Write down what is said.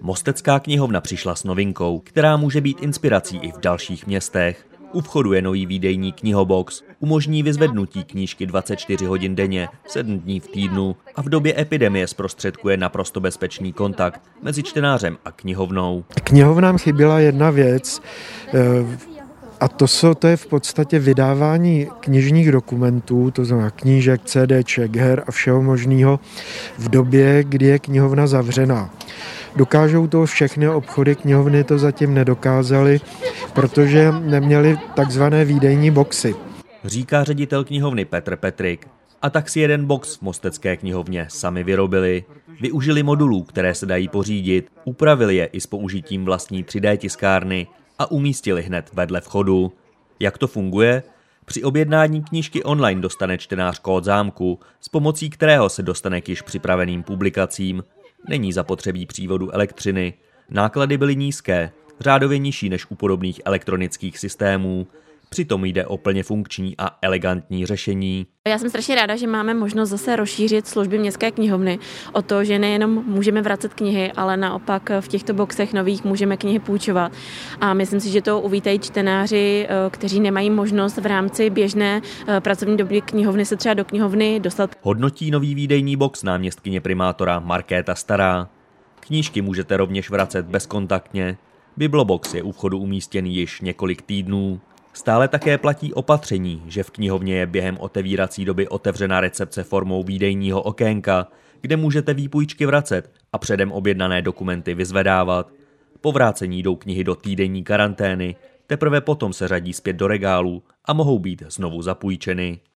Mostecká knihovna přišla s novinkou, která může být inspirací i v dalších městech. U vchodu je nový výdejní knihobox, umožní vyzvednutí knížky 24 hodin denně, 7 dní v týdnu a v době epidemie zprostředkuje naprosto bezpečný kontakt mezi čtenářem a knihovnou. Knihovnám chyběla jedna věc, eh, a to, jsou, to je v podstatě vydávání knižních dokumentů, to znamená knížek, CDček, her a všeho možného v době, kdy je knihovna zavřená. Dokážou to všechny obchody, knihovny to zatím nedokázaly, protože neměli takzvané výdejní boxy. Říká ředitel knihovny Petr Petrik. A tak si jeden box v Mostecké knihovně sami vyrobili. Využili modulů, které se dají pořídit, upravili je i s použitím vlastní 3D tiskárny a umístili hned vedle vchodu. Jak to funguje? Při objednání knížky online dostane čtenář kód zámku, s pomocí kterého se dostane k již připraveným publikacím. Není zapotřebí přívodu elektřiny. Náklady byly nízké, řádově nižší než u podobných elektronických systémů. Přitom jde o plně funkční a elegantní řešení. Já jsem strašně ráda, že máme možnost zase rozšířit služby městské knihovny o to, že nejenom můžeme vracet knihy, ale naopak v těchto boxech nových můžeme knihy půjčovat. A myslím si, že to uvítají čtenáři, eh, kteří nemají možnost v rámci běžné eh, pracovní doby knihovny se třeba do knihovny dostat. Hodnotí nový výdejní box náměstkyně primátora Markéta Stará. Knížky můžete rovněž vracet bezkontaktně. Biblobox je u vchodu umístěný již několik týdnů. Stále také platí opatření, že v knihovně je během otevírací doby otevřená recepce formou výdejního okénka, kde můžete výpůjčky vracet a předem objednané dokumenty vyzvedávat. Po vrácení jdou knihy do týdenní karantény, teprve potom se řadí zpět do regálů a mohou být znovu zapůjčeny.